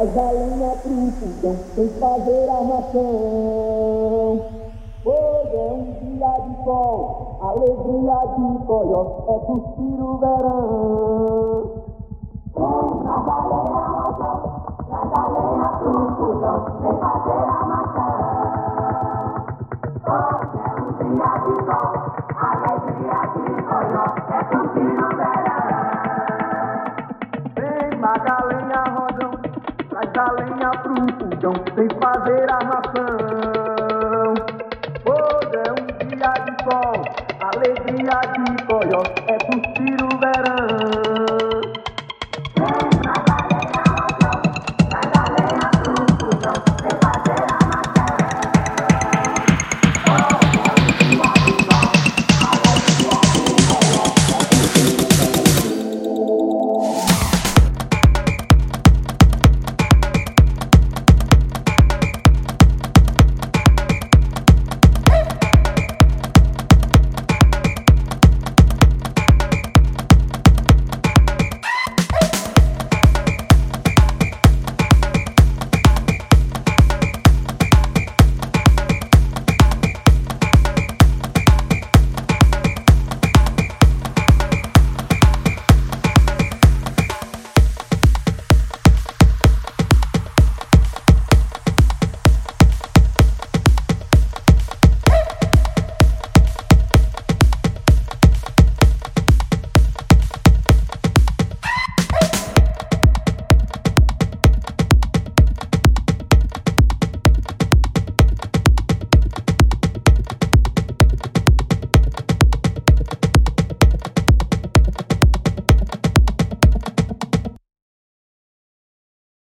traz a lenha pro fogão, sem fazer armação. Hoje é um dia de sol, alegria de coió, é curtir o verão. Vem, traz a lenha rojão, traz a lenha pro fogão, sem fazer armação. Hoje é um dia de sol, alegria de coió, é curtir o verão. Vem, Magalenha Pro fogão, sem fazer armação.